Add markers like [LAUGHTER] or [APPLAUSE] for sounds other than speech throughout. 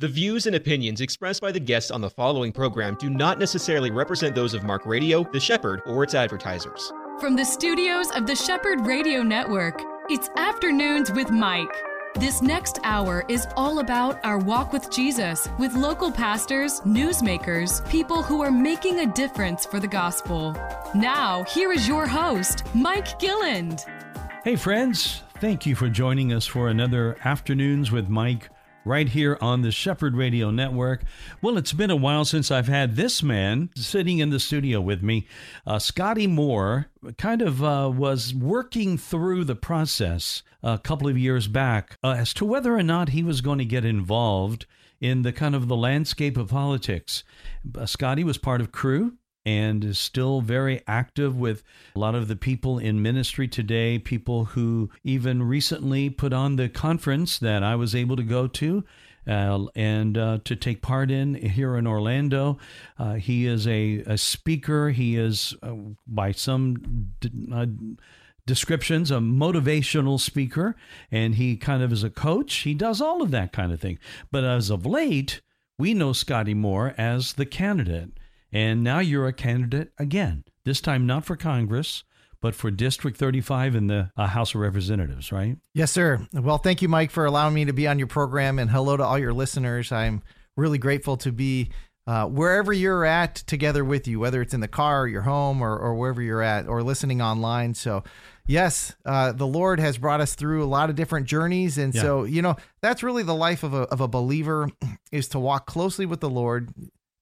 The views and opinions expressed by the guests on the following program do not necessarily represent those of Mark Radio, The Shepherd, or its advertisers. From the studios of the Shepherd Radio Network, it's Afternoons with Mike. This next hour is all about our walk with Jesus with local pastors, newsmakers, people who are making a difference for the gospel. Now, here is your host, Mike Gilland. Hey, friends. Thank you for joining us for another Afternoons with Mike right here on the Shepherd Radio Network. Well, it's been a while since I've had this man sitting in the studio with me. Uh, Scotty Moore kind of uh, was working through the process a couple of years back uh, as to whether or not he was going to get involved in the kind of the landscape of politics. Uh, Scotty was part of Cru and is still very active with a lot of the people in ministry today, people who even recently put on the conference that I was able to go to. Uh, and uh, to take part in here in Orlando. Uh, he is a, a, speaker. He is, uh, by some uh, descriptions, a motivational speaker, and he kind of is a coach. He does all of that kind of thing. But as of late, we know Scotty Moore as the candidate and now you're a candidate again, this time not for Congress, but for District 35 in the uh, House of Representatives, right? Yes, sir. Well, thank you, Mike, for allowing me to be on your program. And hello to all your listeners. I'm really grateful to be uh, wherever you're at together with you, whether it's in the car, or your home, or, or wherever you're at, or listening online. So, yes, uh, the Lord has brought us through a lot of different journeys. And yeah. so, you know, that's really the life of a, of a believer is to walk closely with the Lord,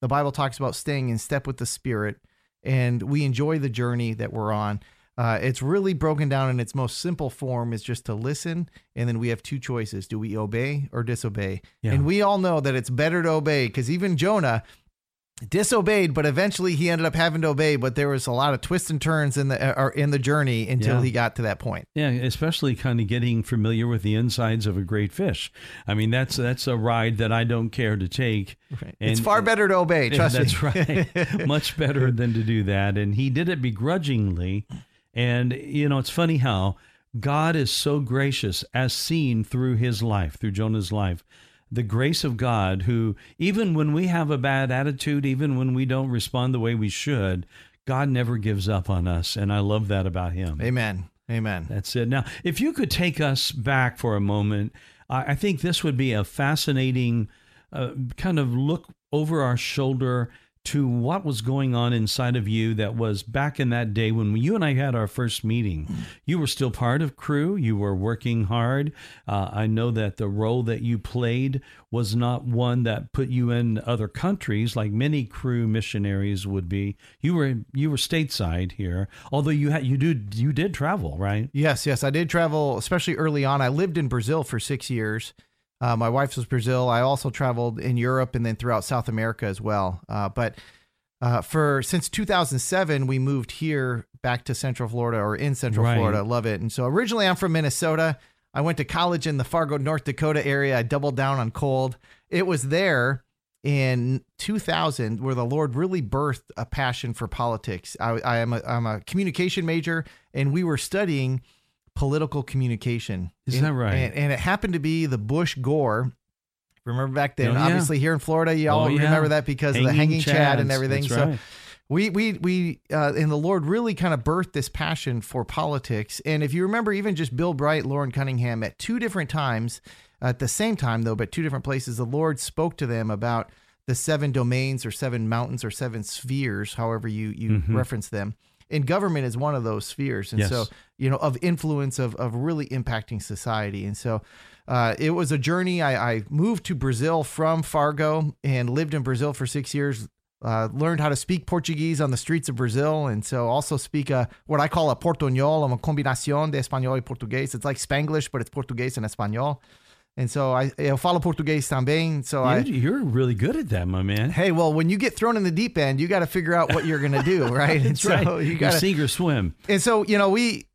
the Bible talks about staying in step with the Spirit, and we enjoy the journey that we're on. Uh, it's really broken down in its most simple form is just to listen and then we have two choices do we obey or disobey yeah. and we all know that it's better to obey because even jonah disobeyed but eventually he ended up having to obey but there was a lot of twists and turns in the uh, in the journey until yeah. he got to that point yeah especially kind of getting familiar with the insides of a great fish i mean that's that's a ride that i don't care to take right. and, it's far better to obey [LAUGHS] trust that's me. That's right [LAUGHS] much better than to do that and he did it begrudgingly and you know it's funny how god is so gracious as seen through his life through jonah's life the grace of God, who, even when we have a bad attitude, even when we don't respond the way we should, God never gives up on us. And I love that about Him. Amen. Amen. That's it. Now, if you could take us back for a moment, I think this would be a fascinating uh, kind of look over our shoulder to what was going on inside of you that was back in that day when you and I had our first meeting. You were still part of Cru, you were working hard. Uh, I know that the role that you played was not one that put you in other countries like many Cru missionaries would be. You were you were stateside here, although you had you do you did travel, right? Yes, yes, I did travel, especially early on. I lived in Brazil for six years. Uh, my wife's was Brazil. I also traveled in Europe and then throughout South America as well. Uh, but uh, for since 2007, we moved here back to Central Florida or in Central right. Florida. Love it. And so originally I'm from Minnesota. I went to college in the Fargo, North Dakota area. I doubled down on cold. It was there in 2000 where the Lord really birthed a passion for politics. I, I am a, I'm a communication major, and we were studying political communication. Is that right? And, and, it happened to be the Bush Gore. Remember back then? Oh, yeah. Obviously, here in Florida, you all oh, yeah. remember that because hanging of the hanging chad and everything. so right. we we we uh, and the Lord really kind of birthed this passion for politics. And if you remember, even just Bill Bright, Loren Cunningham, at two different times, at the same time though, but two different places, the Lord spoke to them about the seven domains or seven mountains or seven spheres, however you you mm-hmm. reference them and government is one of those spheres. And yes. so you know of influence of, of really impacting society. And so uh, it was a journey. I, I, moved to brazil from fargo and lived in brazil for six years uh, learned how to speak portuguese on the streets of brazil and so also speak a, what i call a portuñol a combinación de español y portugués. It's like spanglish but it's portuguese and español and so I eu falo português também. So you're, I you're really good at that, my man. Hey, well, when you get thrown in the deep end, you got to figure out what you're going to do, [LAUGHS] right? That's so right. You got to sink or swim. And so you know we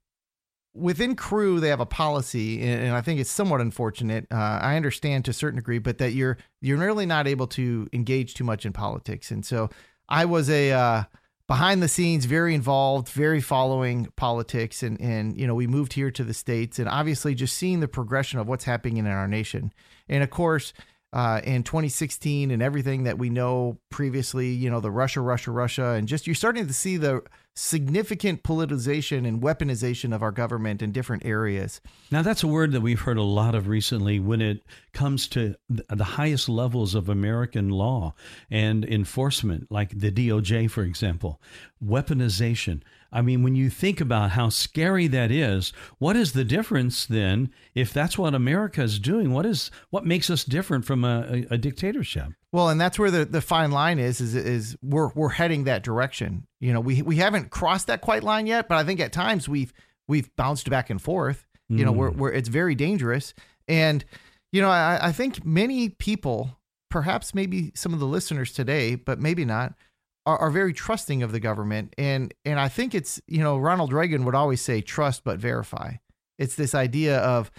within Cru they have a policy, and I think it's somewhat unfortunate. Uh, I understand to a certain degree, but that you're you're really not able to engage too much in politics. And so I was a uh, behind the scenes, very involved, very following politics. And, and, you know, we moved here to the States and obviously just seeing the progression of what's happening in our nation. And of course, uh, in 2016 and everything that we know previously, you know, the Russia, Russia, Russia, and just you're starting to see the significant politicization and weaponization of our government in different areas. Now, that's a word that we've heard a lot of recently when it comes to the highest levels of American law and enforcement, like the DOJ, for example. Weaponization. I mean, when you think about how scary that is, what is the difference then if that's what America is doing? What is what makes us different from a, a, a dictatorship? Well, and that's where the, the fine line is, is is we're we're heading that direction. You know, we we haven't crossed that quite line yet, but I think at times we've we've bounced back and forth. You mm. know, where where it's very dangerous. And, you know, I, I think many people, perhaps maybe some of the listeners today, but maybe not, are, are very trusting of the government. And and I think it's, you know, Ronald Reagan would always say trust but verify. It's this idea of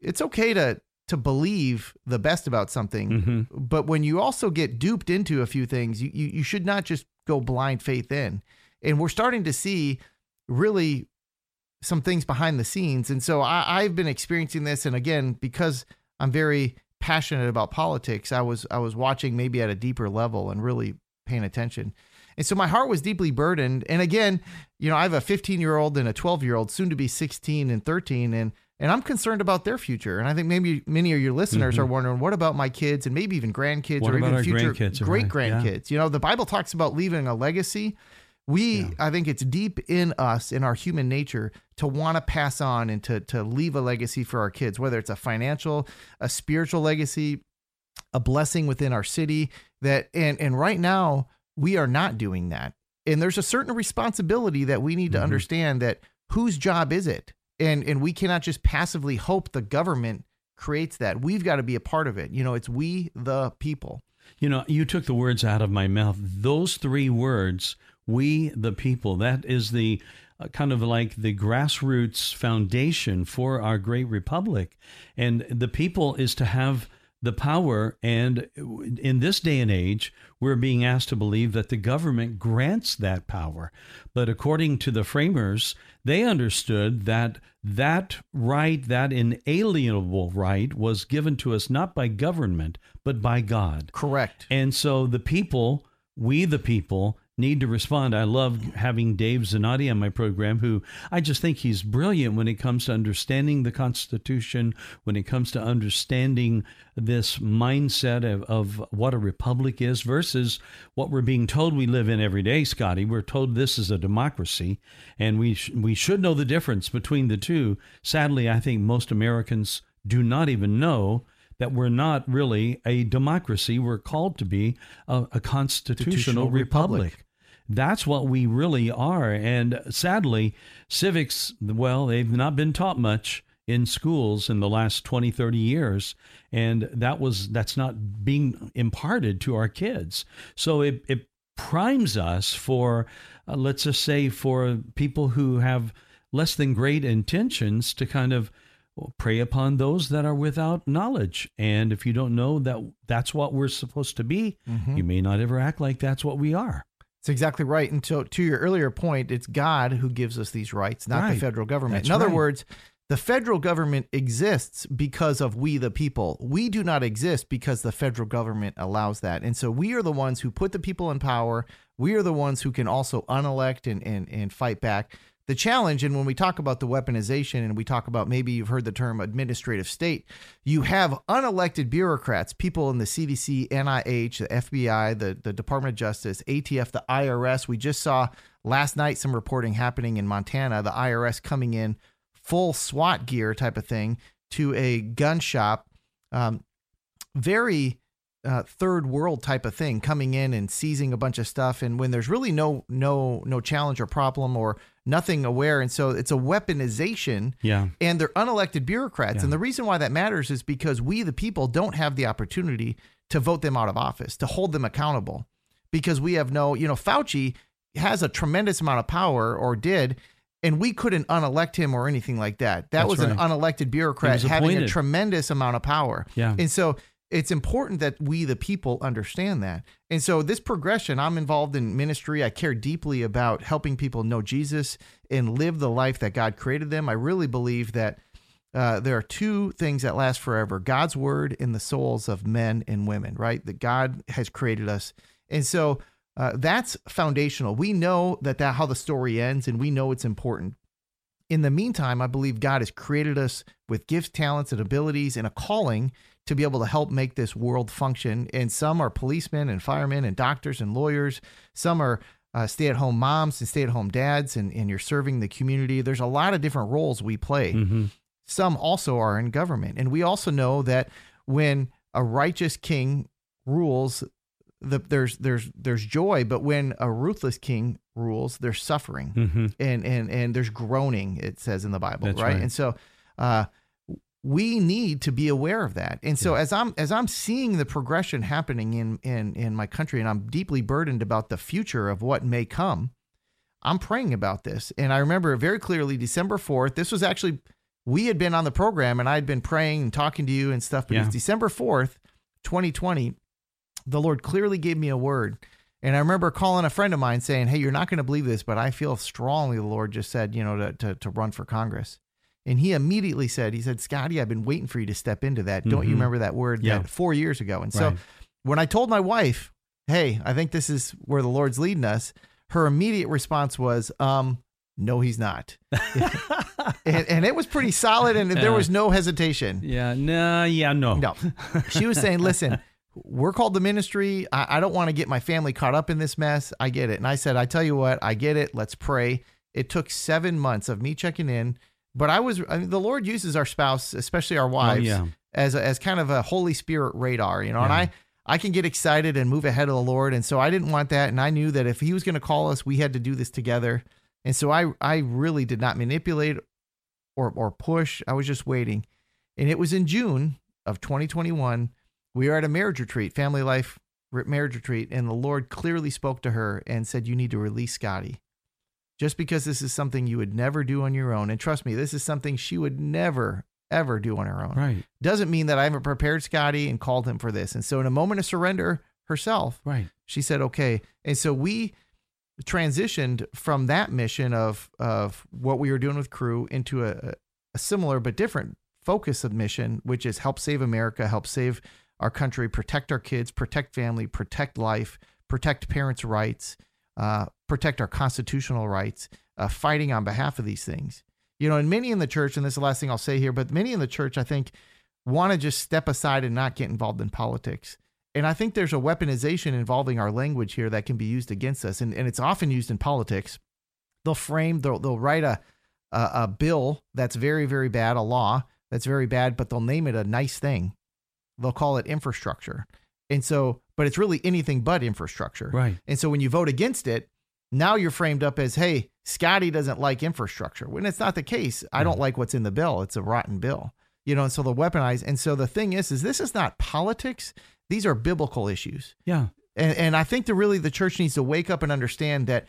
it's okay to to believe the best about something, mm-hmm. but when you also get duped into a few things, you, you you should not just go blind faith in. And we're starting to see really some things behind the scenes. And so I, I've been experiencing this. And again, because I'm very passionate about politics, I was I was watching maybe at a deeper level and really paying attention. And so my heart was deeply burdened. And again, you know, I have a 15 year old and a 12 year old, soon to be 16 and 13. And and I'm concerned about their future. And I think maybe many of your listeners mm-hmm. are wondering, what about my kids and maybe even grandkids what or even future great grandkids? Yeah. You know, the Bible talks about leaving a legacy. We, yeah. I think it's deep in us, in our human nature, to want to pass on and to to leave a legacy for our kids, whether it's a financial, a spiritual legacy, a blessing within our city. That and and right now we are not doing that. And there's a certain responsibility that we need to mm-hmm. understand that whose job is it? And and we cannot just passively hope the government creates that. We've got to be a part of it. You know, it's we the people. You know, you took the words out of my mouth. Those three words, we the people, that is the uh, kind of like the grassroots foundation for our great republic. And the people is to have the power. And in this day and age, we're being asked to believe that the government grants that power. But according to the framers, they understood that that right, that inalienable right, was given to us not by government, but by God. Correct. And so the people, we the people, need to respond. I love having Dave Zanotti on my program, who I just think he's brilliant when it comes to understanding the Constitution, when it comes to understanding this mindset of, of what a republic is versus what we're being told we live in every day, Scotty. We're told this is a democracy, and we, sh- we should know the difference between the two. Sadly, I think most Americans do not even know that we're not really a democracy. We're called to be a, a constitutional, republic. republic. That's what we really are. And sadly, civics, well, they've not been taught much in schools in the last 20 30 years and that was that's not being imparted to our kids so it, it primes us for uh, let's just say for people who have less than great intentions to kind of prey upon those that are without knowledge. And if you don't know that that's what we're supposed to be, mm-hmm. you may not ever act like that's what we are. It's exactly right. And to, to your earlier point, it's God who gives us these rights, not right. the federal government. That's In other right. words, the federal government exists because of we the people. We do not exist because the federal government allows that. And so we are the ones who put the people in power. We are the ones who can also unelect and, and, and fight back the challenge, and when we talk about the weaponization and we talk about maybe you've heard the term administrative state, you have unelected bureaucrats, people in the CDC, NIH, the FBI, the, the Department of Justice, ATF, the IRS. We just saw last night some reporting happening in Montana, the IRS coming in full SWAT gear type of thing to a gun shop. Um, very uh, third world type of thing coming in and seizing a bunch of stuff and when there's really no no no challenge or problem or nothing aware and so it's a weaponization yeah and they're unelected bureaucrats yeah. and the reason why that matters is because we the people don't have the opportunity to vote them out of office to hold them accountable because we have no you know Fauci has a tremendous amount of power or did and we couldn't unelect him or anything like that. That That's was right. an unelected bureaucrat having a tremendous amount of power. Yeah. And so it's important that we the people understand that and so this progression i'm involved in ministry i care deeply about helping people know jesus and live the life that god created them i really believe that uh, there are two things that last forever God's word in the souls of men and women, right? That God has created us. And so uh, that's foundational. We know that, that how the story ends, and we know it's important. In the meantime, I believe God has created us with gifts, talents, and abilities and a calling to be able to help make this world function. And some are policemen and firemen and doctors and lawyers. Some are uh, stay at home moms and stay at home dads, and, and you're serving the community. There's a lot of different roles we play. Mm-hmm. Some also are in government. And we also know that when a righteous king rules, the, there's there's there's joy, but when a ruthless king rules, there's suffering Mm-hmm. and and and there's groaning. It says in the Bible, right? right. And so, uh, we need to be aware of that. And so, as I'm as I'm seeing the progression happening in in in my country, and I'm deeply burdened about the future of what may come, I'm praying about this. And I remember very clearly December 4th. This was actually we had been on the program, and I had been praying and talking to you and stuff. But Yeah. it's December 4th, 2020. The Lord clearly gave me a word. And I remember calling a friend of mine saying, Hey, you're not going to believe this, but I feel strongly the Lord just said, you know, to, to, to run for Congress. And he immediately said, He said, Scotty, I've been waiting for you to step into that. Don't you Mhm. remember that word Yeah. that four years ago? And so Right. when I told my wife, Hey, I think this is where the Lord's leading us, her immediate response was, um, no, he's not. [LAUGHS] and, and it was pretty solid and there was no hesitation. Yeah. No. Yeah. No. No. [LAUGHS] She was saying, listen, we're called the ministry. I, I don't want to get my family caught up in this mess. I get it. And I said, I tell you what, I get it. Let's pray. It took seven months of me checking in, but I was, I mean, the Lord uses our spouse, especially our wives, Oh, yeah. as, a, as kind of a Holy Spirit radar, you know, and I, I can get excited and move ahead of the Lord. And so I didn't want that. And I knew that if he was going to call us, we had to do this together. And so I, I really did not manipulate or, or push. I was just waiting. And it was in June of 2021. We were at a marriage retreat, family life marriage retreat, and the Lord clearly spoke to her and said, You need to release Scotty. Just because this is something you would never do on your own. And trust me, this is something she would never, ever do on her own. Right. Doesn't mean that I haven't prepared Scotty and called him for this. And so, in a moment of surrender herself, Right. she said, okay. And so we transitioned from that mission of of what we were doing with Cru into a, a similar but different focus of mission, which is help save America, help save our country, protect our kids, protect family, protect life, protect parents' rights, uh, protect our constitutional rights, uh, fighting on behalf of these things. You know, and many in the church, and this is the last thing I'll say here, but many in the church, I think, want to just step aside and not get involved in politics. And I think there's a weaponization involving our language here that can be used against us. And, and it's often used in politics. They'll frame, they'll, they'll write a, a, a bill that's very, very bad, a law that's very bad, but they'll name it a nice thing. They'll call it infrastructure. And so, but it's really anything but infrastructure. Right. And so when you vote against it, now you're framed up as, hey, Scotty doesn't like infrastructure. When it's not the case, I don't mm-hmm. like what's in the bill. It's a rotten bill. You know, and so they'll weaponize. And so the thing is, is this is not politics. These are biblical issues. Yeah. And and I think that really the church needs to wake up and understand that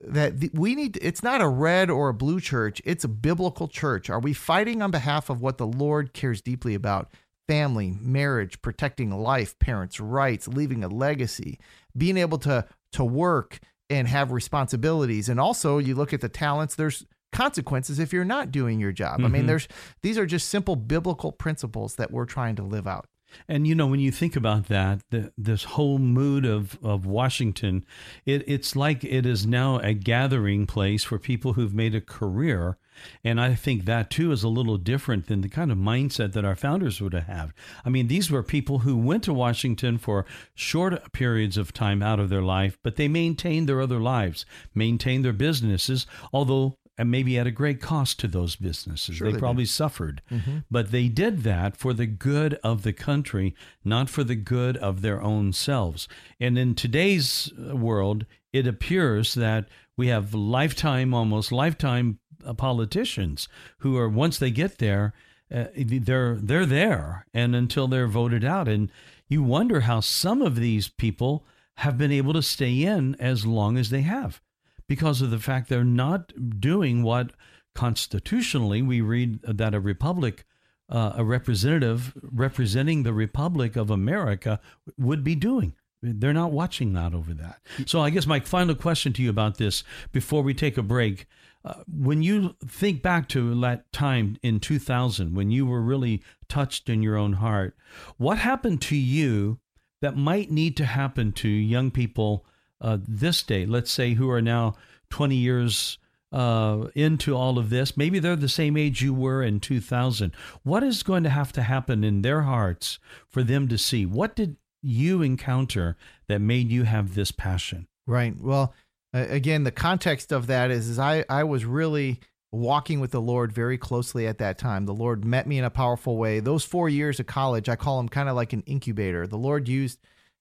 that the, we need it's not a red or a blue church, it's a biblical church. Are we fighting on behalf of what the Lord cares deeply about? Family, marriage, protecting life, parents' rights, leaving a legacy, being able to to work and have responsibilities. And also you look at the talents, there's consequences if you're not doing your job. I mean, Mhm. there's these are just simple biblical principles that we're trying to live out. And you know, when you think about that, the, this whole mood of, of Washington, it, it's like it is now a gathering place for people who've made a career. And I think that too is a little different than the kind of mindset that our founders would have. I mean, these were people who went to Washington for short periods of time out of their life, but they maintained their other lives, maintained their businesses, although and maybe at a great cost to those businesses. Sure they they did. probably suffered. But they did that for the good of the country, not for the good of their own selves. And in today's uh, world, it appears that we have lifetime, almost lifetime uh, politicians who are, once they get there, uh, they're they're there, and until they're voted out, and you wonder how some of these people have been able to stay in as long as they have because of the fact they're not doing what constitutionally we read that a republic, uh, a representative representing the Republic of America would be doing. They're not watching that over that. So I guess my final question to you about this before we take a break. uh, when you think back to that time in 2000 when you were really touched in your own heart, what happened to you that might need to happen to young people uh, this day? Let's say who are now 20 years uh, into all of this. Maybe they're the same age you were in 2000. What is going to have to happen in their hearts for them to see? What did you encounter that made you have this passion? Right. Well, again, the context of that is, is I, I was really walking with the Lord very closely at that time. The Lord met me in a powerful way. Those four years of college, I call them kind of like an incubator. The Lord used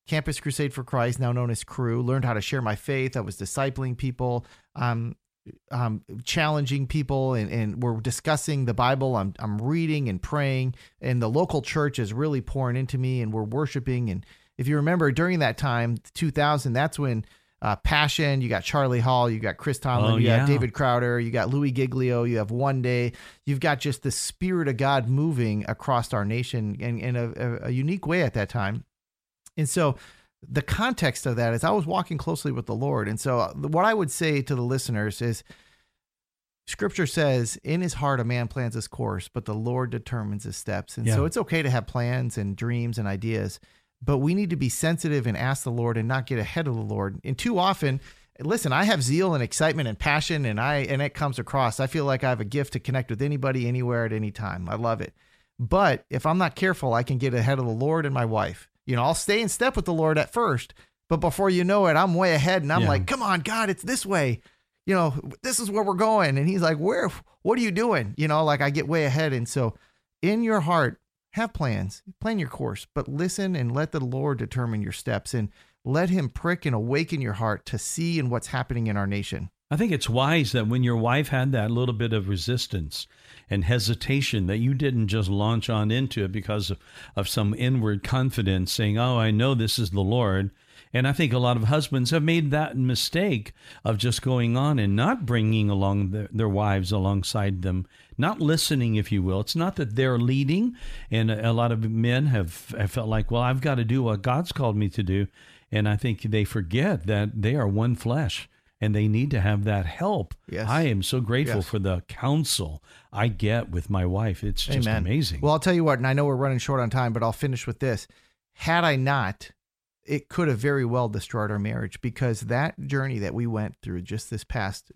Campus Crusade for Christ, now known as Cru, learned how to share my faith. I was discipling people, um, um, challenging people, and, and we're discussing the Bible. I'm, I'm reading and praying, and the local church is really pouring into me, and we're worshiping. And if you remember, during that time, 2000, that's when uh, Passion, you got Charlie Hall, you got Chris Tomlin, Oh, you yeah. got David Crowder, you got Louie Giglio, you have One Day, you've got just the Spirit of God moving across our nation in, in a, a, a unique way at that time. And so the context of that is I was walking closely with the Lord. And so uh, what I would say to the listeners is scripture says, in his heart, a man plans his course, but the Lord determines his steps. And so it's okay to have plans and dreams and ideas, but we need to be sensitive and ask the Lord and not get ahead of the Lord. And too often, listen, I have zeal and excitement and passion and I and it comes across. I feel like I have a gift to connect with anybody anywhere at any time. I love it. But if I'm not careful, I can get ahead of the Lord and my wife. You know, I'll stay in step with the Lord at first, but before you know it, I'm way ahead and I'm Yeah. like, "Come on, God, it's this way." You know, this is where we're going. And he's like, "Where what are you doing?" You know, like I get way ahead and so in your heart, have plans, plan your course, but listen and let the Lord determine your steps and let him prick and awaken your heart to see in what's happening in our nation. I think it's wise that when your wife had that little bit of resistance and hesitation, that you didn't just launch on into it because of, of some inward confidence, saying, Oh, I know this is the Lord. And I think a lot of husbands have made that mistake of just going on and not bringing along their, wives alongside them, not listening, if you will. It's not that they're leading, and a, a lot of men have, have felt like, well, I've got to do what God's called me to do. And I think they forget that they are one flesh and they need to have that help. Yes. I am so grateful Yes. for the counsel I get with my wife. It's just Amen. amazing. Well, I'll tell you what, and I know we're running short on time, but I'll finish with this. Had I not, it could have very well destroyed our marriage because that journey that we went through just this past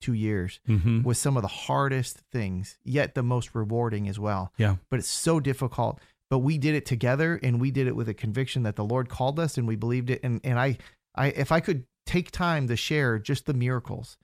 two years Mhm. was some of the hardest things, yet the most rewarding as well. Yeah. But it's so difficult. But we did it together and we did it with a conviction that the Lord called us and we believed it. And and I I if I could take time to share just the miracles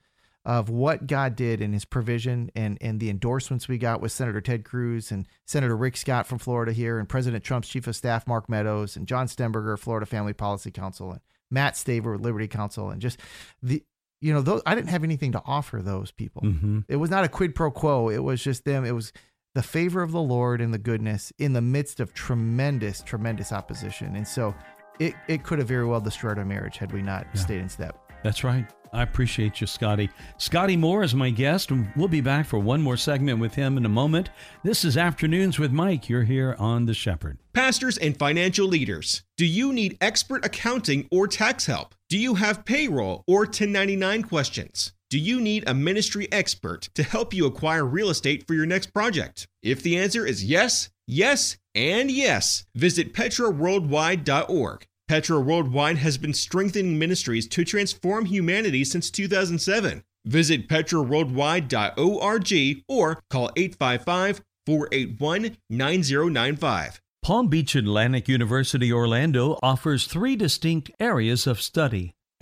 of what God did in his provision and and the endorsements we got with Senator Ted Cruz and Senator Rick Scott from Florida here and President Trump's chief of staff Mark Meadows and John Stemberger, Florida Family Policy Council and Matt Staver Liberty Counsel and just the you know those I didn't have anything to offer those people. Mhm. It was not a quid pro quo. It was just them. It was the favor of the Lord and the goodness in the midst of tremendous, tremendous opposition. And so it, it could have very well destroyed our marriage had we not Yeah. stayed in step. That's right. I appreciate you, Scotty. Scotty Moore is my guest, and we'll be back for one more segment with him in a moment. This is Afternoons with Mike. You're here on The Shepherd. Pastors and financial leaders, do you need expert accounting or tax help? Do you have payroll or 1099 questions? Do you need a ministry expert to help you acquire real estate for your next project? If the answer is yes, yes, and yes, visit petraworldwide.org. Petra Worldwide has been strengthening ministries to transform humanity since 2007. Visit petraworldwide.org or call 855 481 9095. Palm Beach Atlantic University Orlando offers three distinct areas of study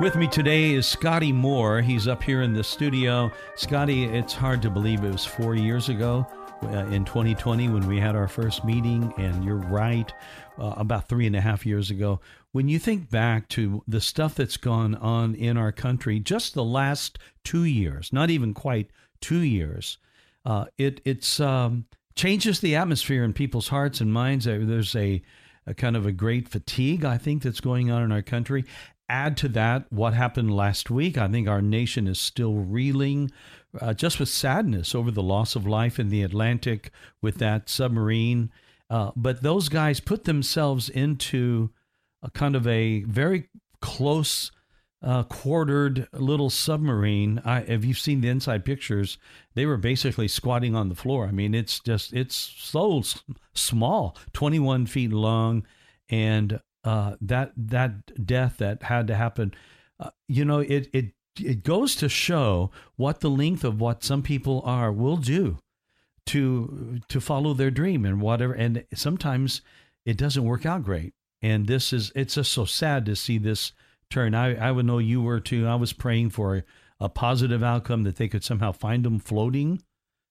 With me today is Scotty Moore. He's up here in the studio. Scotty, it's hard to believe it was four years ago uh, in 2020 when we had our first meeting, and you're right, uh, about three and a half years ago. When you think back to the stuff that's gone on in our country, just the last two years, not even quite two years, uh, it it's um, changes the atmosphere in people's hearts and minds. There's a, a kind of a great fatigue, I think, that's going on in our country. Add to that what happened last week. I think our nation is still reeling uh, just with sadness over the loss of life in the Atlantic with that submarine. Uh, but those guys put themselves into a kind of a very close uh, quartered little submarine. I, if you've seen the inside pictures, they were basically squatting on the floor. I mean, it's just it's so small, 21 feet long, and uh, that that death that had to happen. Uh, you know, it it it goes to show what the length of what some people are will do to to follow their dream and whatever. And sometimes it doesn't work out great. And this is it's just so sad to see this turn. I, I would know you were too. I was praying for a, a positive outcome that they could somehow find them floating.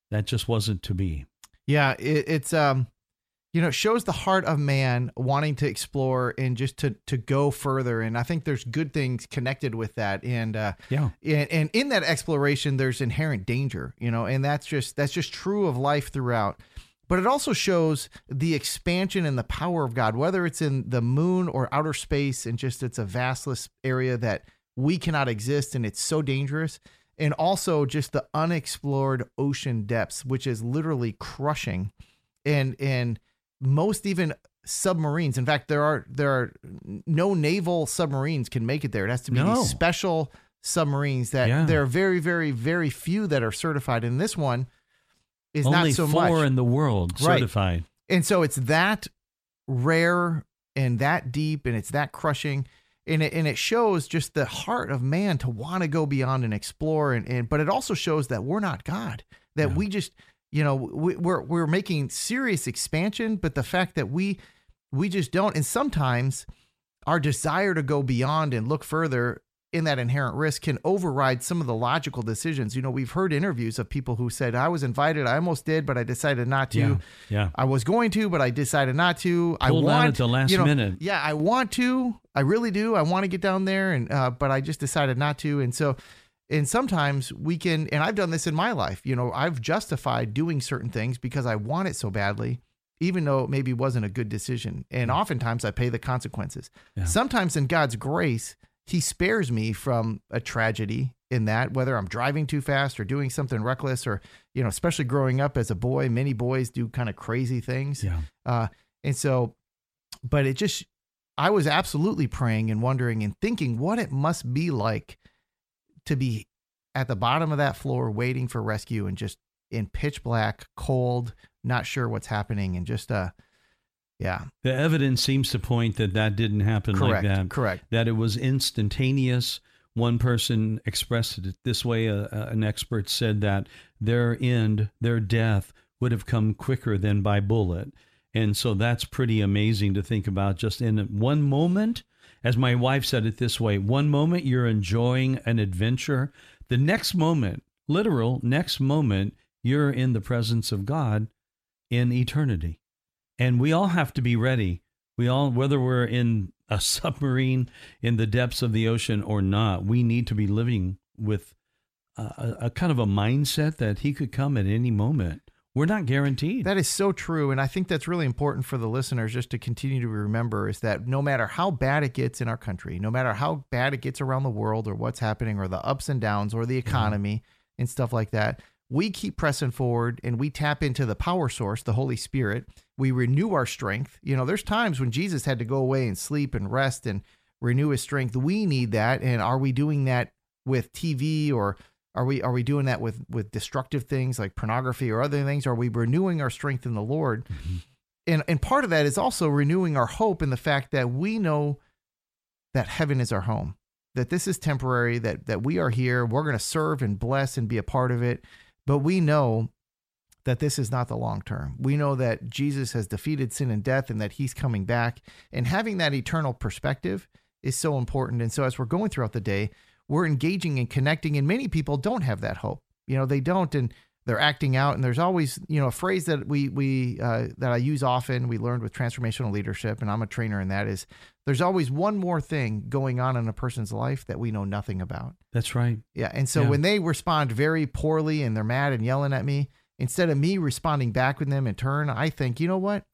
That just wasn't to be. Yeah, it, it's um, you know, it shows the heart of man wanting to explore and just to to go further. And I think there's good things connected with that. And uh, Yeah. and, and in that exploration, there's inherent danger. You know, and that's just that's just true of life throughout. But it also shows the expansion and the power of God, whether it's in the moon or outer space, and just it's a vastless area that we cannot exist, and it's so dangerous and also just the unexplored ocean depths, which is literally crushing. And and most even submarines. In fact, there are there are no naval submarines can make it there. It has to be No. these special submarines that Yeah. there are very very very few that are certified. And this one is Only not so four much. in the world Right. certified. And so it's that rare and that deep and it's that crushing. And it, and it shows just the heart of man to want to go beyond and explore. And, and but it also shows that we're not God, that Yeah. we just, you know, we, we're, we're making serious expansion, but the fact that we, we just don't. And sometimes our desire to go beyond and look further in that inherent risk can override some of the logical decisions. You know, we've heard interviews of people who said, I was invited, I almost did, but I decided not to. Yeah. Yeah. I was going to, but I decided not to. I Pulled out want at the last you know, minute. Yeah, I want to. I really do. I want to get down there, and uh, but I just decided not to. And so, and sometimes we can, and I've done this in my life. You know, I've justified doing certain things because I want it so badly, even though it maybe wasn't a good decision. And oftentimes, I pay the consequences. Yeah. Sometimes, in God's grace, He spares me from a tragedy. In that, whether I'm driving too fast or doing something reckless, or you know, especially growing up as a boy, many boys do kind of crazy things. Yeah. Uh, and so, but it just, I was absolutely praying and wondering and thinking what it must be like to be at the bottom of that floor waiting for rescue and just in pitch black, cold, not sure what's happening, and just, uh, yeah, The evidence seems to point that that didn't happen correct, like that. correct. That it was instantaneous. One person expressed it this way. Uh, uh, an expert said that their end, their death, would have come quicker than by bullet. And so that's pretty amazing to think about. Just in one moment, as my wife said it this way one moment you're enjoying an adventure, the next moment, literal, next moment, you're in the presence of God in eternity. And we all have to be ready. We all, whether we're in a [LAUGHS] submarine in the depths of the ocean or not, we need to be living with a, a, kind of a mindset that He could come at any moment. We're not guaranteed. That is so true. And I think that's really important for the listeners just to continue to remember is that no matter how bad it gets in our country, no matter how bad it gets around the world or what's happening or the ups and downs or the mm-hmm. economy and stuff like that, we keep pressing forward and we tap into the power source, the Holy Spirit. We renew our strength. You know, there's times when Jesus had to go away and sleep and rest and renew his strength. We need that. And are we doing that with TV or are we are we doing that with with destructive things like pornography or other things? Are we renewing our strength in the Lord? Mm-hmm. And and part of that is also renewing our hope in the fact that we know that heaven is our home, that this is temporary, that that we are here, we're going to serve and bless and be a part of it, but we know that this is not the long term. We know that Jesus has defeated sin and death and that he's coming back. And having that eternal perspective is so important. And so as we're going throughout the day, we're engaging and connecting and many people don't have that hope. You know, they don't and they're acting out and there's always, you know, a phrase that we we uh, that I use often, we learned with transformational leadership and I'm a trainer in that is there's always one more thing going on in a person's life that we know nothing about. That's right. Yeah. And so Yeah. when they respond very poorly and they're mad and yelling at me, instead of me responding back with them in turn, I think, you know what?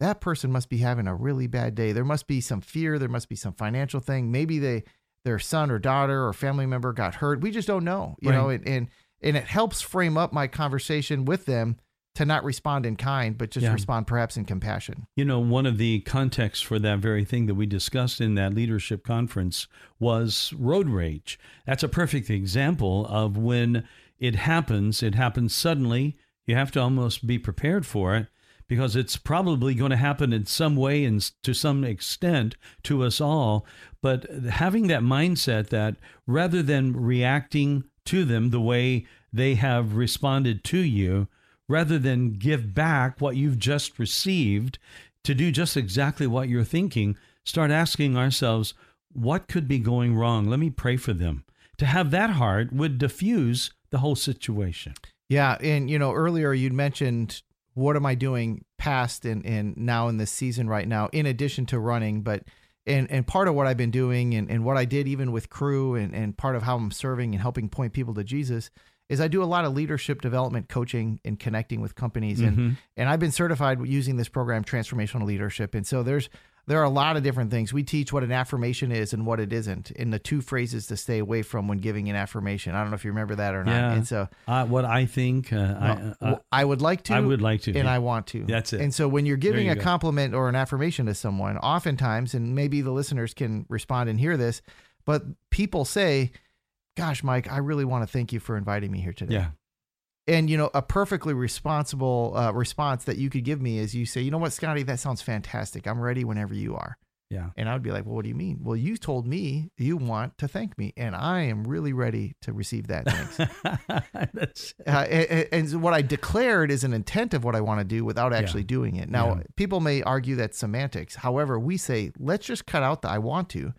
That person must be having a really bad day. There must be some fear. There must be some financial thing. Maybe they, their son or daughter or family member got hurt. We just don't know, you Right. know, and, and, and it helps frame up my conversation with them to not respond in kind, but just Yeah. respond perhaps in compassion. You know, one of the contexts for that very thing that we discussed in that leadership conference was road rage. That's a perfect example of when it happens, it happens suddenly. You have to almost be prepared for it because it's probably going to happen in some way and to some extent to us all. But having that mindset that rather than reacting to them the way they have responded to you, rather than give back what you've just received, to do just exactly what you're thinking, start asking ourselves, what could be going wrong? Let me pray for them. To have that heart would diffuse the whole situation. Yeah, and you know, earlier you'd mentioned what am I doing past and and now in this season right now, in addition to running, but and and part of what I've been doing and, and what I did even with Cru and, and part of how I'm serving and helping point people to Jesus is I do a lot of leadership development coaching and connecting with companies and Mhm. and I've been certified using this program transformational leadership and so there's there are a lot of different things. We teach what an affirmation is and what it isn't, and the two phrases to stay away from when giving an affirmation. I don't know if you remember that or not. Yeah. And so Uh, what I think, uh, I, uh, I would like to. I would like to. and I want to. That's it. And so when you're giving you a go. compliment or an affirmation to someone, oftentimes, and maybe the listeners can respond and hear this, but people say, "Gosh, Mike, I really want to thank you for inviting me here today." yeah, And you know, a perfectly responsible uh, response that you could give me is you say, "You know what, Scotty, that sounds fantastic. I'm ready whenever you are." yeah. And I would be like, "Well, what do you mean?" Well, you told me you want to thank me, and I am really ready to receive that thanks. [LAUGHS] That's uh, and, and what I declared is an intent of what I want to do without actually doing it. Now, Yeah. people may argue that semantics. However, we say, let's just cut out the I want to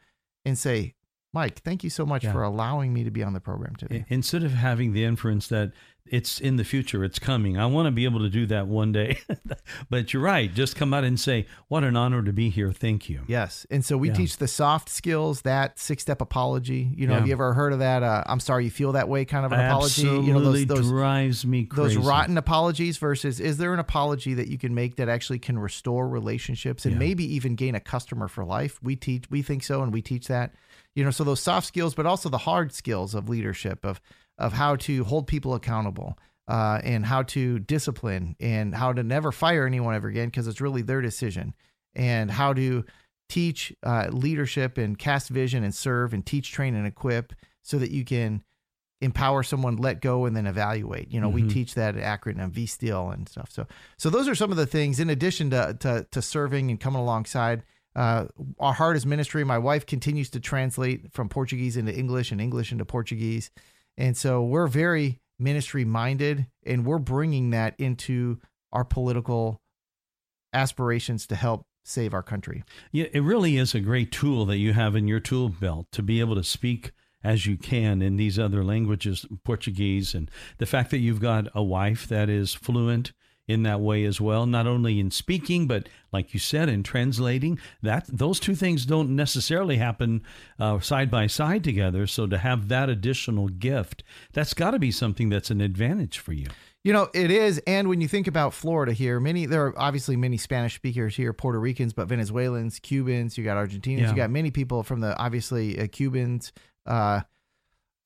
and say, Mike, thank you so much Yeah. for allowing me to be on the program today. instead of having the inference that it's in the future, it's coming. I want to be able to do that one day. [LAUGHS] but you're right. Just come out and say, "What an honor to be here. Thank you." Yes. And so we Yeah. teach the soft skills, that six step apology. You know, have you ever heard of that? Uh, I'm sorry you feel that way kind of an apology. Absolutely You know, those, those, drives me crazy. those rotten apologies versus is there an apology that you can make that actually can restore relationships and Yeah. maybe even gain a customer for life we teach we think so and we teach that you know so those soft skills but also the hard skills of leadership of of how to hold people accountable uh, and how to discipline and how to never fire anyone ever again because it's really their decision and how to teach uh, leadership and cast vision and serve and teach train and equip so that you can empower someone, let go, and then evaluate. You know, we Mhm. teach that at acronym V Steel and stuff. So, so those are some of the things in addition to to, to serving and coming alongside. Uh, our heart is ministry. My wife continues to translate from Portuguese into English and English into Portuguese, and so we're very ministry minded, and we're bringing that into our political aspirations to help save our country. Yeah, it really is a great tool that you have in your tool belt to be able to speak as you can in these other languages, Portuguese, and the fact that you've got a wife that is fluent in that way as well, not only in speaking, but like you said, in translating. That those two things don't necessarily happen uh, side by side together. So to have that additional gift, that's got to be something that's an advantage for you. You know, it is. And when you think about Florida here, many, there are obviously many Spanish speakers here, Puerto Ricans, but Venezuelans, Cubans, you got Argentinians, Yeah. you got many people from the, obviously, uh, Cubans, uh,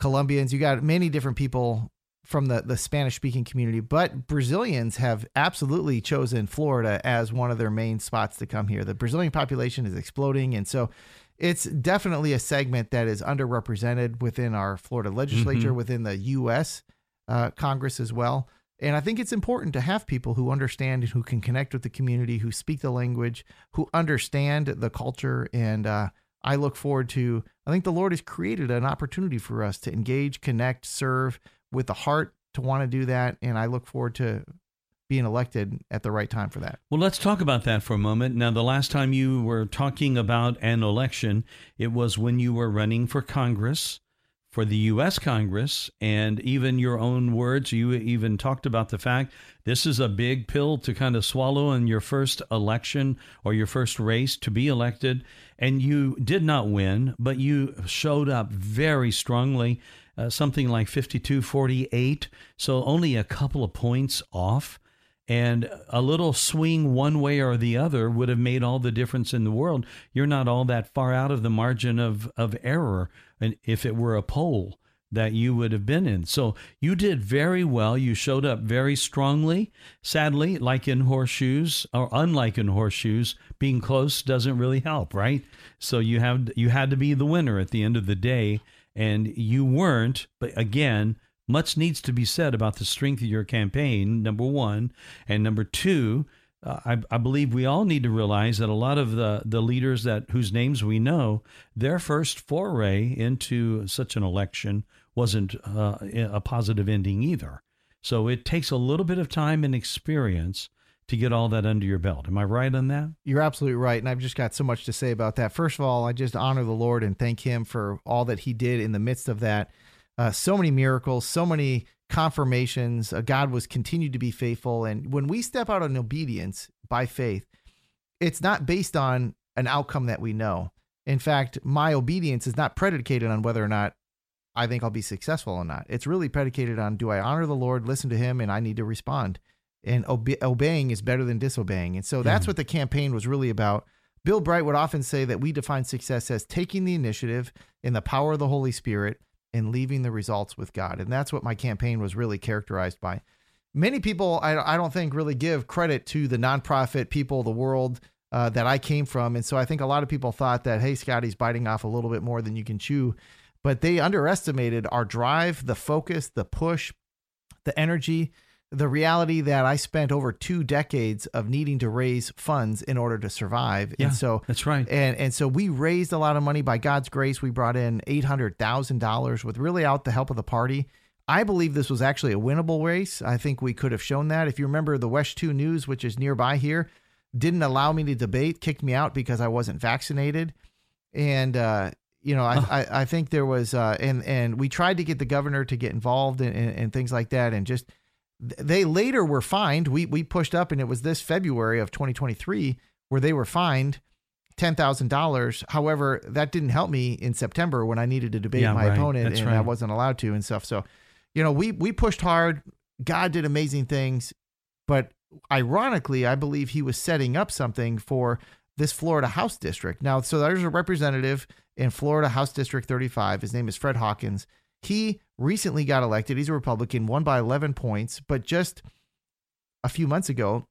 Colombians, you got many different people from the, the Spanish speaking community. But Brazilians have absolutely chosen Florida as one of their main spots to come here. The Brazilian population is exploding. And so, it's definitely a segment that is underrepresented within our Florida legislature, within the U.S. Uh, Congress as well. And I think it's important to have people who understand and who can connect with the community, who speak the language, who understand the culture. And uh, I look forward to, I think the Lord has created an opportunity for us to engage, connect, serve with the heart to want to do that. And I look forward to being elected at the right time for that. Well, let's talk about that for a moment. Now, the last time you were talking about an election, it was when you were running for Congress, for the U.S. Congress, and even your own words, you even talked about the fact this is a big pill to kind of swallow in your first election or your first race to be elected. And you did not win, but you showed up very strongly uh, something like 52 48. So only a couple of points off. And a little swing one way or the other would have made all the difference in the world. You're not all that far out of the margin of, of error and if it were a poll that you would have been in. So you did very well. You showed up very strongly. Sadly, like in horseshoes or unlike in horseshoes, being close doesn't really help, right? So you have you had to be the winner at the end of the day and you weren't, but again, much needs to be said about the strength of your campaign, number 1, and number 2, uh, I, I, believe we all need to realize that a lot of the, the leaders that whose names we know, their first foray into such an election wasn't uh, a positive ending either. So it takes a little bit of time and experience to get all that under your belt. Am I right on that? You're absolutely right. And I've just got so much to say about that. First of all, I just honor the Lord and thank Him for all that He did in the midst of that. Uh, so many miracles, so many confirmations. Uh, God was continued to be faithful. And when we step out in obedience by faith, it's not based on an outcome that we know. In fact, my obedience is not predicated on whether or not I think I'll be successful or not. It's really predicated on do I honor the Lord, listen to Him, and I need to respond. And obe- obeying is better than disobeying. And so that's what the campaign was really about. Bill Bright would often say that we define success as taking the initiative in the power of the Holy Spirit and leaving the results with God. And that's what my campaign was really characterized by. Many people, I, I don't think, really give credit to the nonprofit people, the world uh, that I came from. And so I think a lot of people thought that, hey, Scotty's biting off a little bit more than you can chew. But they underestimated our drive, the focus, the push, the energy, the reality that I spent over two decades of needing to raise funds in order to survive. Yeah, and so that's right. And and so we raised a lot of money by God's grace. We brought in eight hundred thousand dollars with really out the help of the party. I believe this was actually a winnable race. I think we could have shown that. If you remember the WESH 2 News, which is nearby here, didn't allow me to debate, kicked me out because I wasn't vaccinated. And uh, you know, I, oh. I, I, think there was, uh, and and we tried to get the governor to get involved and, and, and things like that, and just they later were fined. We we pushed up, and it was this February of 2023 where they were fined ten thousand dollars. However, that didn't help me in September when I needed to debate yeah, my right. opponent, That's and right. I wasn't allowed to and stuff. So, you know, we we pushed hard. God did amazing things, but ironically, I believe He was setting up something for this Florida House district. Now, so there's a representative in Florida House District 35. His name is Fred Hawkins. He recently got elected. He's a Republican, won by 11 points, but just a few months ago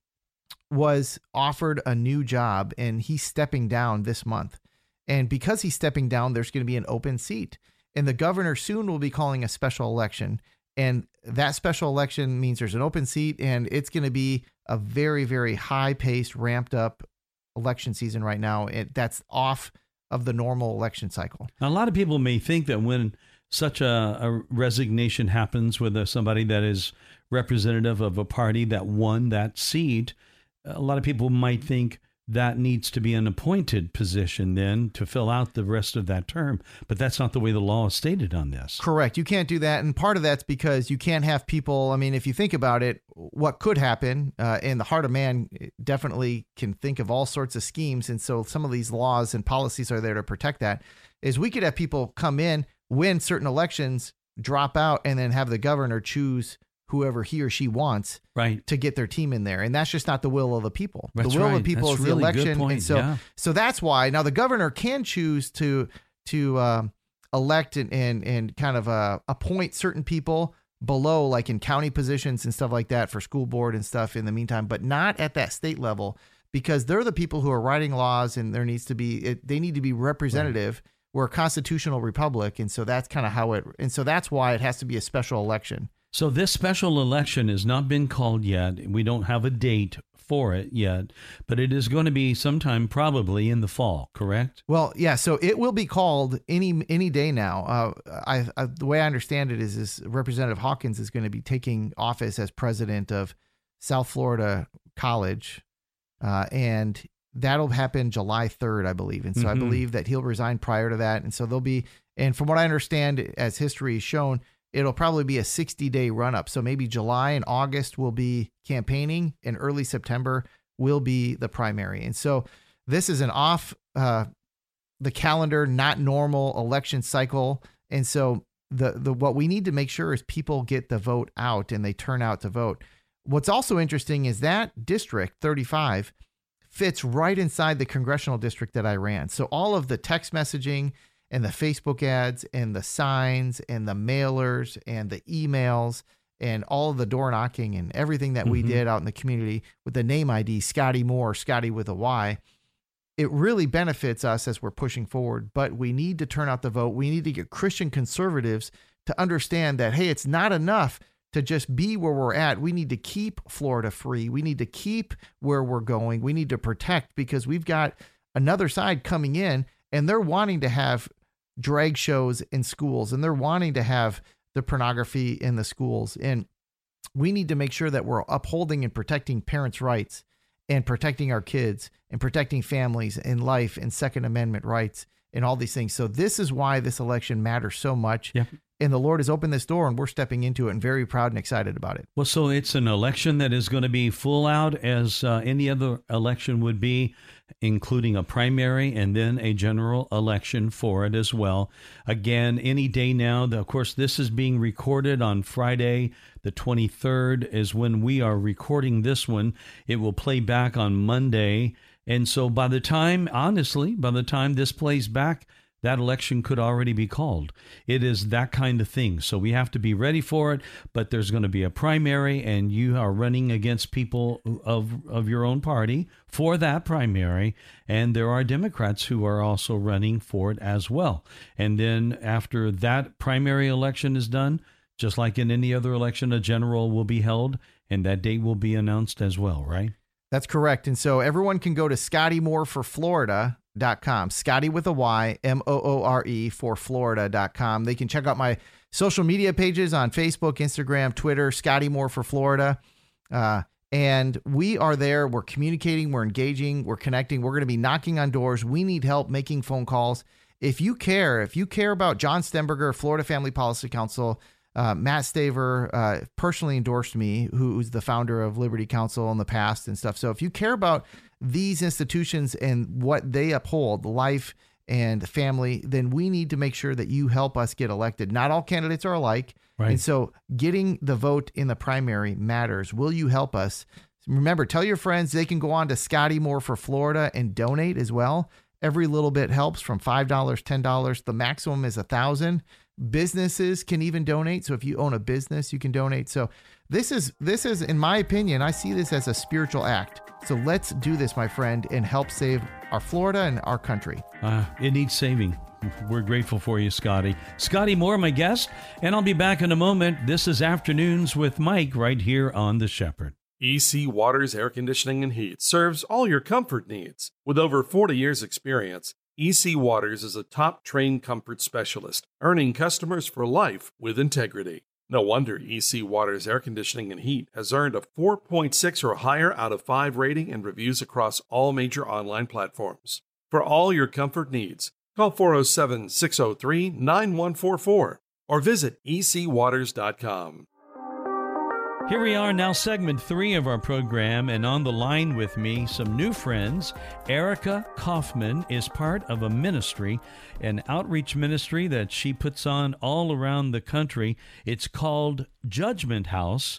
was offered a new job and he's stepping down this month. And because he's stepping down, there's going to be an open seat. And the governor soon will be calling a special election. And that special election means there's an open seat and it's going to be a very, very high paced, ramped up election season right now. It, that's off of the normal election cycle. a lot of people may think that when such a, a resignation happens with a, somebody that is representative of a party that won that seat, a lot of people might think that needs to be an appointed position then to fill out the rest of that term. But that's not the way the law is stated on this. Correct. You can't do that. And part of that's because you can't have people. I mean, if you think about it, what could happen uh, in the heart of man definitely can think of all sorts of schemes. And so some of these laws and policies are there to protect that. Is we could have people come in, win certain elections, drop out, and then have the governor choose whoever he or she wants right to get their team in there and that's just not the will of the people that's the will right. of the people that's is really the election and so yeah. so that's why now the governor can choose to to um, elect and, and and kind of uh, appoint certain people below like in county positions and stuff like that for school board and stuff in the meantime but not at that state level because they're the people who are writing laws and there needs to be it, they need to be representative right. We're a constitutional republic and so that's kind of how it and so that's why it has to be a special election so this special election has not been called yet. We don't have a date for it yet, but it is going to be sometime probably in the fall, correct? Well, yeah. So it will be called any any day now. Uh, I, I, the way I understand it is, is Representative Hawkins is going to be taking office as president of South Florida College, uh, and that'll happen July third, I believe. And so mm-hmm. I believe that he'll resign prior to that, and so there'll be. And from what I understand, as history has shown, it'll probably be a 60 day run up. So maybe July and August will be campaigning, and early September will be the primary. And so this is an off uh, the calendar, not normal election cycle. And so the the what we need to make sure is people get the vote out and they turn out to vote. What's also interesting is that district 35 fits right inside the congressional district that I ran. So all of the text messaging and the Facebook ads and the signs and the mailers and the emails and all of the door knocking and everything that we Mhm. did out in the community with the name ID Scotty Moore, Scotty with a Y, it really benefits us as we're pushing forward. But we need to turn out the vote. We need to get Christian conservatives to understand that, hey, it's not enough to just be where we're at. We need to keep Florida free. We need to keep where we're going. We need to protect because we've got another side coming in and they're wanting to have drag shows in schools and they're wanting to have the pornography in the schools. And we need to make sure that we're upholding and protecting parents' rights and protecting our kids and protecting families and life and Second Amendment rights and all these things. So this is why this election matters so much. Yeah. And the Lord has opened this door and we're stepping into it and very proud and excited about it. Well, so it's an election that is going to be full out as uh, any other election would be, including a primary and then a general election for it as well. Again, any day now. The- Of course, this is being recorded on Friday, the 23rd, is when we are recording this one. It will play back on Monday. And so by the time, honestly, by the time this plays back, that election could already be called. It is that kind of thing. So we have to be ready for it, but there's going to be a primary and you are running against people of of your own party for that primary and there are Democrats who are also running for it as well. And then after that primary election is done, just like in any other election a general will be held and that date will be announced as well, right? That's correct. And so everyone can go to ScottyMoore4Florida.com. Scotty with a Y, M O O R E for Florida.com. They can check out my social media pages on Facebook, Instagram, Twitter, Scotty Moore for Florida. Uh, and we are there. We're communicating, we're engaging, we're connecting. We're going to be knocking on doors. We need help making phone calls. If you care, if you care about John Stemberger, Florida Family Policy Council, uh, Matt Staver uh, personally endorsed me, who's the founder of Liberty Counsel in the past and stuff. So if you care about these institutions and what they uphold, life and family, then we need to make sure that you help us get elected. Not all candidates are alike. Right. And so getting the vote in the primary matters. Will you help us? Remember, tell your friends they can go on to Scotty Moore for Florida and donate as well. Every little bit helps from $5, $10. The maximum is a thousand. Businesses can even donate. So if you own a business, you can donate. So this is this is in my opinion, I see this as a spiritual act. So let's do this, my friend, and help save our Florida and our country. Uh, it needs saving. We're grateful for you, Scotty. Scotty Moore, my guest, and I'll be back in a moment. This is Afternoons with Mike right here on The Shepherd. EC Waters Air Conditioning and Heat serves all your comfort needs. With over 40 years' experience, EC Waters is a top trained comfort specialist, earning customers for life with integrity. No wonder EC Waters Air Conditioning and Heat has earned a 4.6 or higher out of 5 rating and reviews across all major online platforms. For all your comfort needs, call 407 603 9144 or visit ecwaters.com. Here we are now, segment three of our program, and on the line with me, some new friends. Erika Kauffman is part of a ministry, an outreach ministry that she puts on all around the country. It's called Judgement House.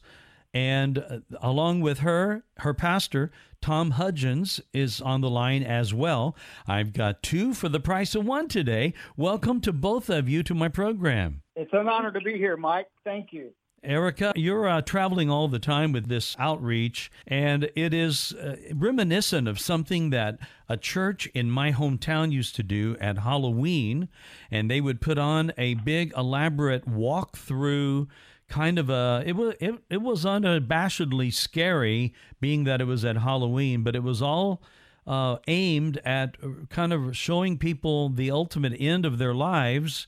And uh, along with her, her pastor, Tom Hudgins, is on the line as well. I've got two for the price of one today. Welcome to both of you to my program. It's an honor to be here, Mike. Thank you. Erika, you're uh, traveling all the time with this outreach, and it is uh, reminiscent of something that a church in my hometown used to do at Halloween. And they would put on a big, elaborate walk-through kind of a it was it, it was unabashedly scary being that it was at Halloween but it was all uh, aimed at kind of showing people the ultimate end of their lives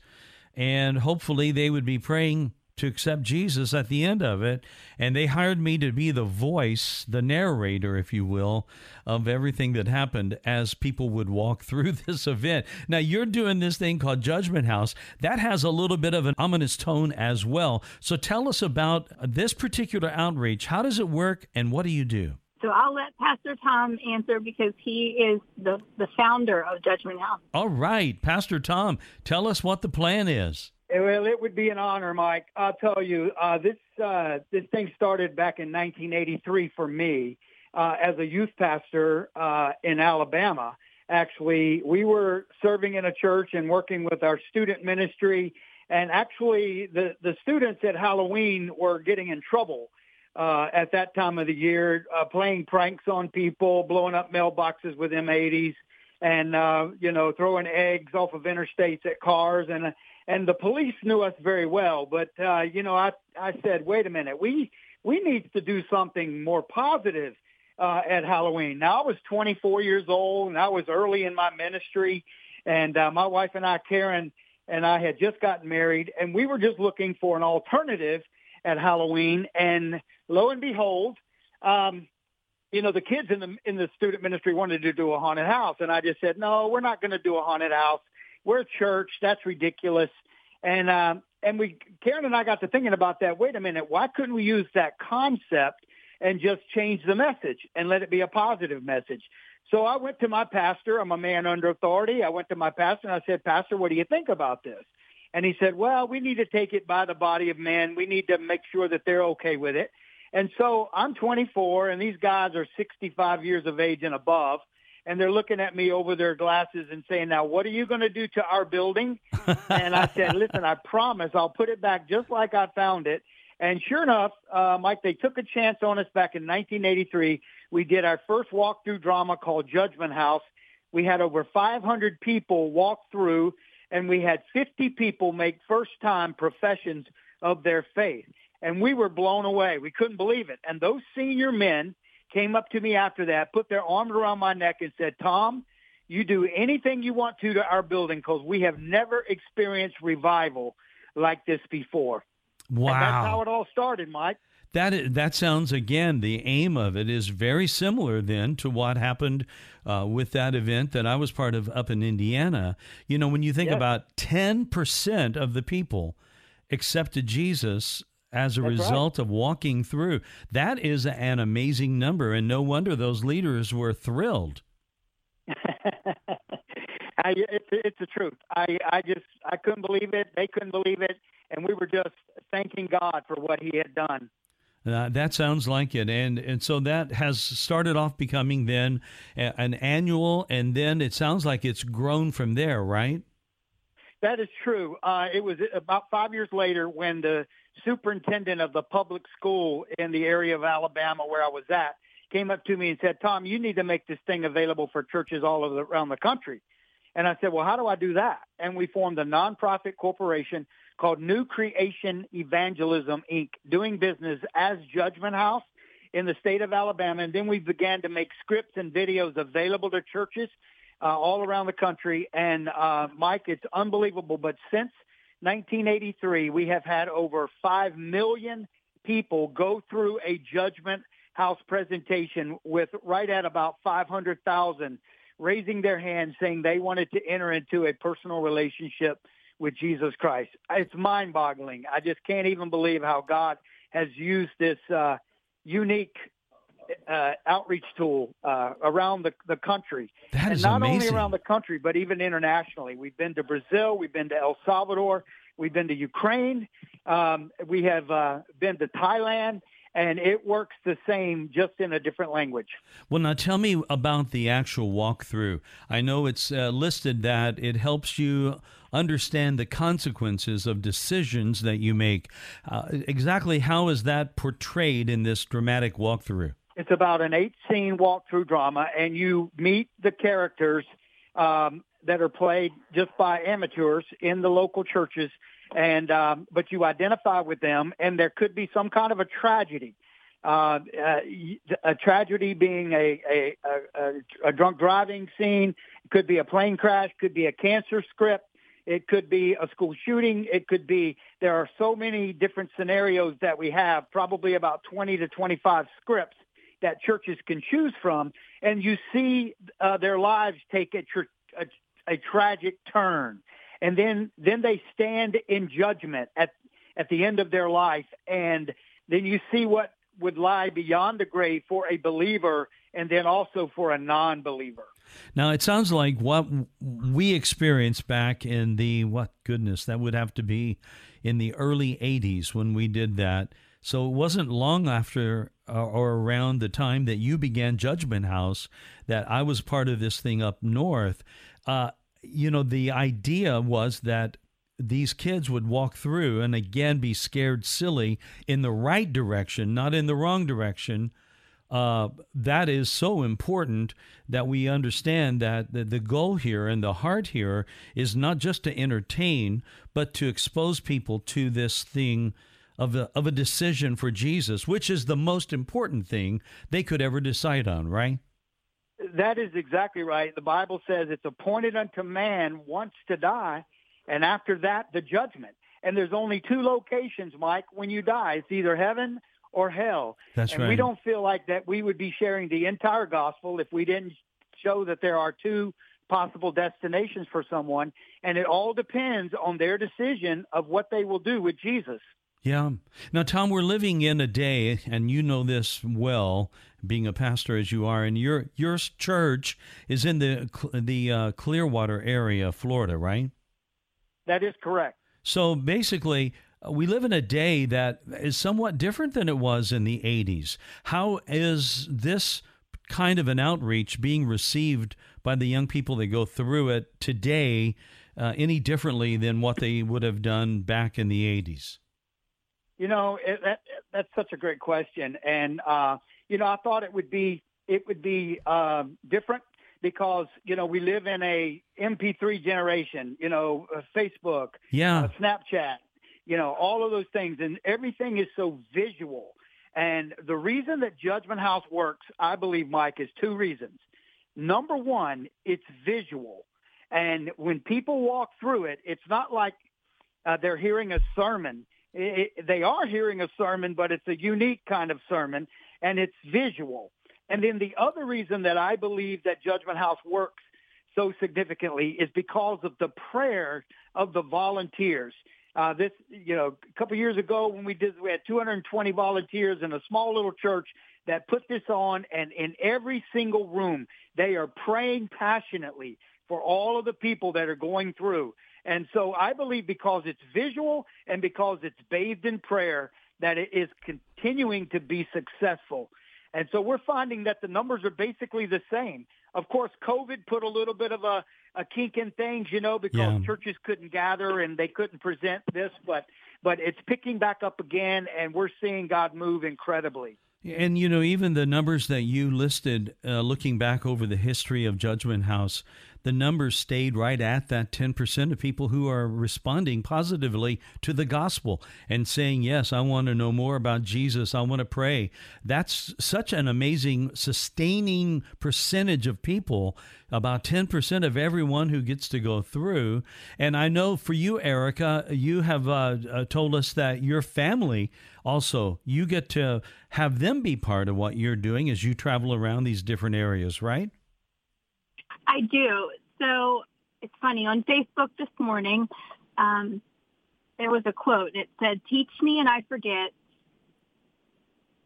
and hopefully they would be praying to accept Jesus at the end of it. And they hired me to be the voice, the narrator, if you will, of everything that happened as people would walk [LAUGHS] through this event. Now, you're doing this thing called Judgement House. That has a little bit of an ominous tone as well. So tell us about this particular outreach. How does it work and what do you do? So I'll let Pastor Tom answer because he is the, the founder of Judgement House. All right, Pastor Tom, tell us what the plan is. Well, it would be an honor, Mike. I'll tell you, uh, this uh, this thing started back in 1983 for me uh, as a youth pastor uh, in Alabama. Actually, we were serving in a church and working with our student ministry, and actually, the the students at Halloween were getting in trouble uh, at that time of the year, uh, playing pranks on people, blowing up mailboxes with M80s, and you know, throwing eggs off of interstates at cars and and the police knew us very well. But uh, you know, I I said, wait a minute, we we need to do something more positive uh, at Halloween. Now I was 24 years old, and I was early in my ministry, and uh, my wife and I, Karen, and I had just gotten married, and we were just looking for an alternative at Halloween. And lo and behold, um, you know, the kids in the in the student ministry wanted to do a haunted house, and I just said, no, we're not going to do a haunted house. We're a church. That's ridiculous. And um, and we Karen and I got to thinking about that. Wait a minute, why couldn't we use that concept and just change the message and let it be a positive message? So I went to my pastor. I'm a man under authority. I went to my pastor and I said, Pastor, what do you think about this? And he said, Well, we need to take it by the body of men. We need to make sure that they're okay with it. And so I'm 24, and these guys are 65 years of age and above and they're looking at me over their glasses and saying, "Now, what are you going to do to our building?" [LAUGHS] and I said, "Listen, I promise I'll put it back just like I found it." And sure enough, uh, Mike, they took a chance on us back in 1983. We did our first walkthrough drama called Judgement House. We had over 500 people walk through, and we had 50 people make first-time professions of their faith. And we were blown away. We couldn't believe it. And those senior men came up to me after that, put their arms around my neck and said, Tom, you do anything you want to to our building because we have never experienced revival like this before. Wow. And that's how it all started, Mike. That that sounds again the aim of it is very similar then to what happened uh, with that event that I was part of up in Indiana. You know, when you think Yes. about ten percent of the people accepted Jesus as a That's right. result of walking through, that is an amazing number, and no wonder those leaders were thrilled. [LAUGHS] I, it's, it's the truth. I, I just, I couldn't believe it. They couldn't believe it. And we were just thanking God for what he had done. Uh, that sounds like it, and and so that has started off becoming then a- an annual, and then it sounds like it's grown from there, right? That is true. Uh, it was about five years later when the superintendent of the public school in the area of Alabama where I was at came up to me and said, Tom, you need to make this thing available for churches all over the, around the country. And I said, well, how do I do that? And we formed a nonprofit corporation called New Creation Evangelism, Inc., doing business as Judgement House in the state of Alabama. And then we began to make scripts and videos available to churches uh, all around the country. And uh, Mike, it's unbelievable. But since 1983, we have had over 5 million people go through a Judgement House presentation with right at about 500,000 raising their hand saying they wanted to enter into a personal relationship with Jesus Christ. It's mind boggling. I just can't even believe how God has used this uh, unique uh, outreach tool uh, around the, the country. That and is not only around the country, but even internationally. We've been to Brazil, we've been to El Salvador, we've been to Ukraine, um, we have uh, been to Thailand, and it works the same, just in a different language. Well, now tell me about the actual walkthrough. I know it's uh, listed that it helps you understand the consequences of decisions that you make. Uh, exactly how is that portrayed in this dramatic walkthrough? It's about an eight scene walkthrough drama, and you meet the characters um, that are played just by amateurs in the local churches, and um, but you identify with them, and there could be some kind of a tragedy. Uh, uh, a tragedy being a, a, a, a drunk driving scene, it could be a plane crash, could be a cancer script, it could be a school shooting, it could be, there are so many different scenarios that we have, probably about 20 to 25 scripts that churches can choose from, and you see uh, their lives take a, tr- a, a tragic turn, and then then they stand in judgment at at the end of their life, and then you see what would lie beyond the grave for a believer, and then also for a non-believer. Now it sounds like what we experienced back in the what goodness that would have to be in the early 80s when we did that. So it wasn't long after uh, or around the time that you began Judgement House that I was part of this thing up north. Uh, you know, the idea was that these kids would walk through and again be scared silly in the right direction, not in the wrong direction. Uh, that is so important that we understand that the, the goal here and the heart here is not just to entertain, but to expose people to this thing of a, of a decision for Jesus, which is the most important thing they could ever decide on, right? That is exactly right. The Bible says it's appointed unto man once to die, and after that, the judgment. And there's only two locations, Mike, when you die. It's either heaven or hell. That's and right. we don't feel like that we would be sharing the entire gospel if we didn't show that there are two possible destinations for someone. And it all depends on their decision of what they will do with Jesus. Yeah. Now, Tom, we're living in a day, and you know this well, being a pastor as you are, and your your church is in the the uh, Clearwater area, Florida, right? That is correct. So basically, uh, we live in a day that is somewhat different than it was in the 80s. How is this kind of an outreach being received by the young people that go through it today uh, any differently than what they would have done back in the 80s? You know, it, that that's such a great question, and uh, you know, I thought it would be it would be um, different because you know we live in a MP3 generation. You know, uh, Facebook, Yeah. uh, Snapchat, you know, all of those things, and everything is so visual. And the reason that Judgement House works, I believe, Mike, is two reasons. Number one, it's visual, and when people walk through it, it's not like uh, they're hearing a sermon. It, they are hearing a sermon, but it's a unique kind of sermon, and it's visual. And then the other reason that I believe that Judgement House works so significantly is because of the prayer of the volunteers. Uh, this, you know, a couple years ago when we did, we had 220 volunteers in a small little church that put this on, and in every single room, they are praying passionately for all of the people that are going through. And so I believe because it's visual and because it's bathed in prayer, that it is continuing to be successful. And so we're finding that the numbers are basically the same. Of course, COVID put a little bit of a, a kink in things, you know, because Yeah. churches couldn't gather and they couldn't present this, but but it's picking back up again, and we're seeing God move incredibly. And you know, even the numbers that you listed, uh, looking back over the history of Judgement House, the numbers stayed right at that 10% of people who are responding positively to the gospel and saying, Yes, I want to know more about Jesus. I want to pray. That's such an amazing, sustaining percentage of people, about 10% of everyone who gets to go through. And I know for you, Erika, you have uh, uh, told us that your family also, you get to have them be part of what you're doing as you travel around these different areas, right? I do. So it's funny on Facebook this morning. Um, there was a quote. It said, "Teach me and I forget."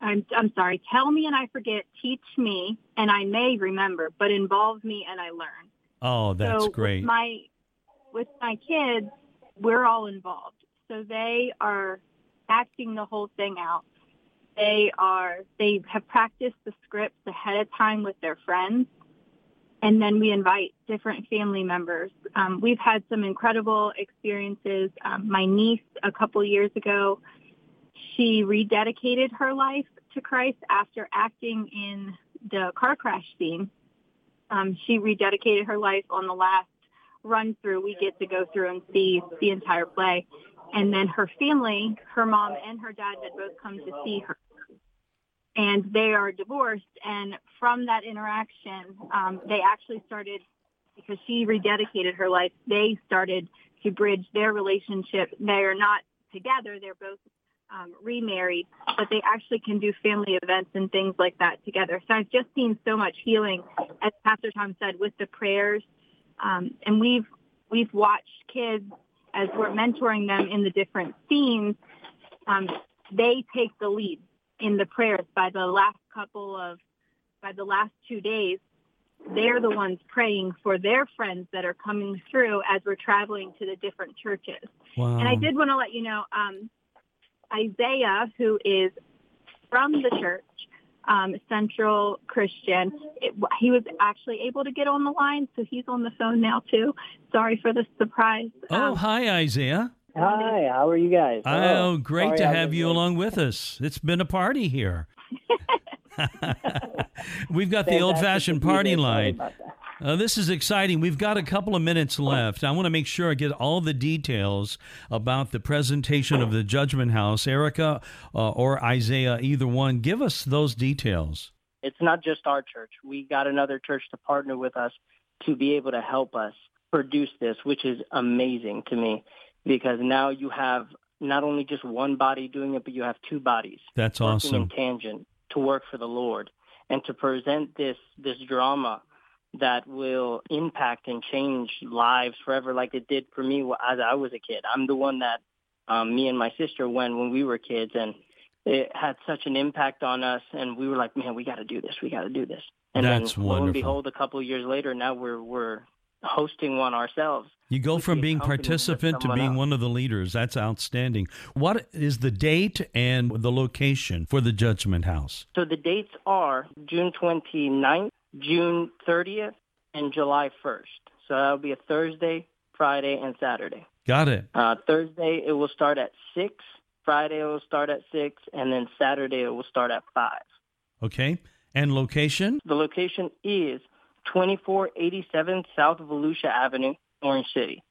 I'm I'm sorry. Tell me and I forget. Teach me and I may remember, but involve me and I learn. Oh, that's so great. With my with my kids, we're all involved. So they are acting the whole thing out. They are they have practiced the scripts ahead of time with their friends, and then we invite different family members. Um, we've had some incredible experiences. Um, my niece a couple years ago, she rededicated her life to Christ after acting in the car crash scene. Um, she rededicated her life on the last run through. We get to go through and see the entire play. And then her family, her mom and her dad had both come to see her. And they are divorced. And from that interaction, um, they actually started, because she rededicated her life, they started to bridge their relationship. They are not together. They're both um, remarried, but they actually can do family events and things like that together. So I've just seen so much healing, as Pastor Tom said, with the prayers. Um, and we've we've watched kids as we're mentoring them in the different scenes. Um, they take the lead in the prayers. By the last couple of by the last two days, they're the ones praying for their friends that are coming through as we're traveling to the different churches. Wow. And I did want to let you know, um, Isaiah, who is from the church, um, Central Christian, it, he was actually able to get on the line, so he's on the phone now too. Sorry for the surprise. Oh, Um, hi, Isaiah. Hi, how are you guys? Oh, great sorry to have you late. along with us. It's been a party here. [LAUGHS] We've got the old fashioned party line. Uh, this is exciting. We've got a couple of minutes left. I want to make sure I get all the details about the presentation of the Judgement House. Erika uh, or Isaiah, either one, give us those details. It's not just our church. We got another church to partner with us to be able to help us produce this, which is amazing to me because now you have not only just one body doing it, but you have two bodies That's awesome. in tangent to work for the Lord and to present this this drama that will impact and change lives forever, like it did for me as I was a kid. I'm the one that um, me and my sister went when we were kids, and it had such an impact on us. And we were like, man, we got to do this. We got to do this. And That's then lo wonderful. and behold, a couple of years later, now we're we're hosting one ourselves. You go from being participant to being else. one of the leaders. That's outstanding. What is the date and the location for the Judgement House? So the dates are June 29th, June 30th, and July 1st. So that'll be a Thursday, Friday, and Saturday. Got it. Uh, Thursday, it will start at 6. Friday, it will start at 6. And then Saturday, it will start at 5. Okay. And location? The location is 2487 South Volusia Avenue, Orange City.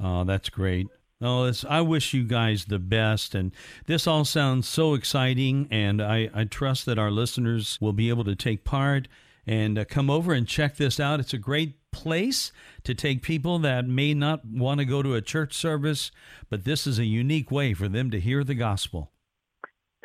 Oh, that's great. Oh, it's, I wish you guys the best. And this all sounds so exciting. And I, I trust that our listeners will be able to take part and uh, come over and check this out. It's a great place to take people that may not want to go to a church service, but this is a unique way for them to hear the gospel.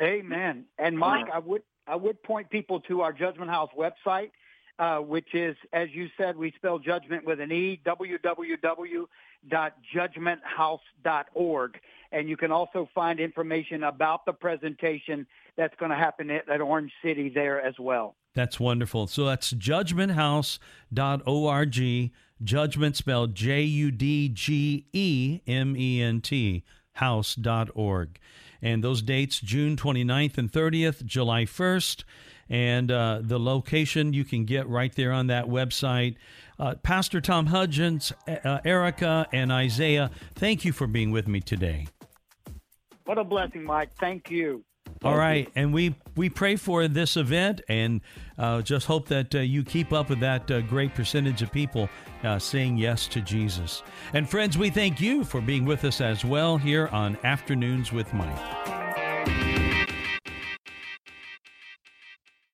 Amen. And Mike, I would I would point people to our Judgement House website, uh, which is, as you said, we spell judgment with an E, www.judgementhouse.org. And you can also find information about the presentation that's going to happen at, at Orange City there as well. That's wonderful. So that's judgmenthouse.org. Judgment spelled J U D G E M E N T, house.org. And those dates June 29th and 30th, July 1st. And uh, the location you can get right there on that website. Uh, Pastor Tom Hudgins, uh, Erika, and Isaiah, thank you for being with me today. What a blessing, Mike. Thank you. All right, and we we pray for this event, and uh, just hope that uh, you keep up with that uh, great percentage of people uh, saying yes to Jesus. And friends, we thank you for being with us as well here on Afternoons with Mike.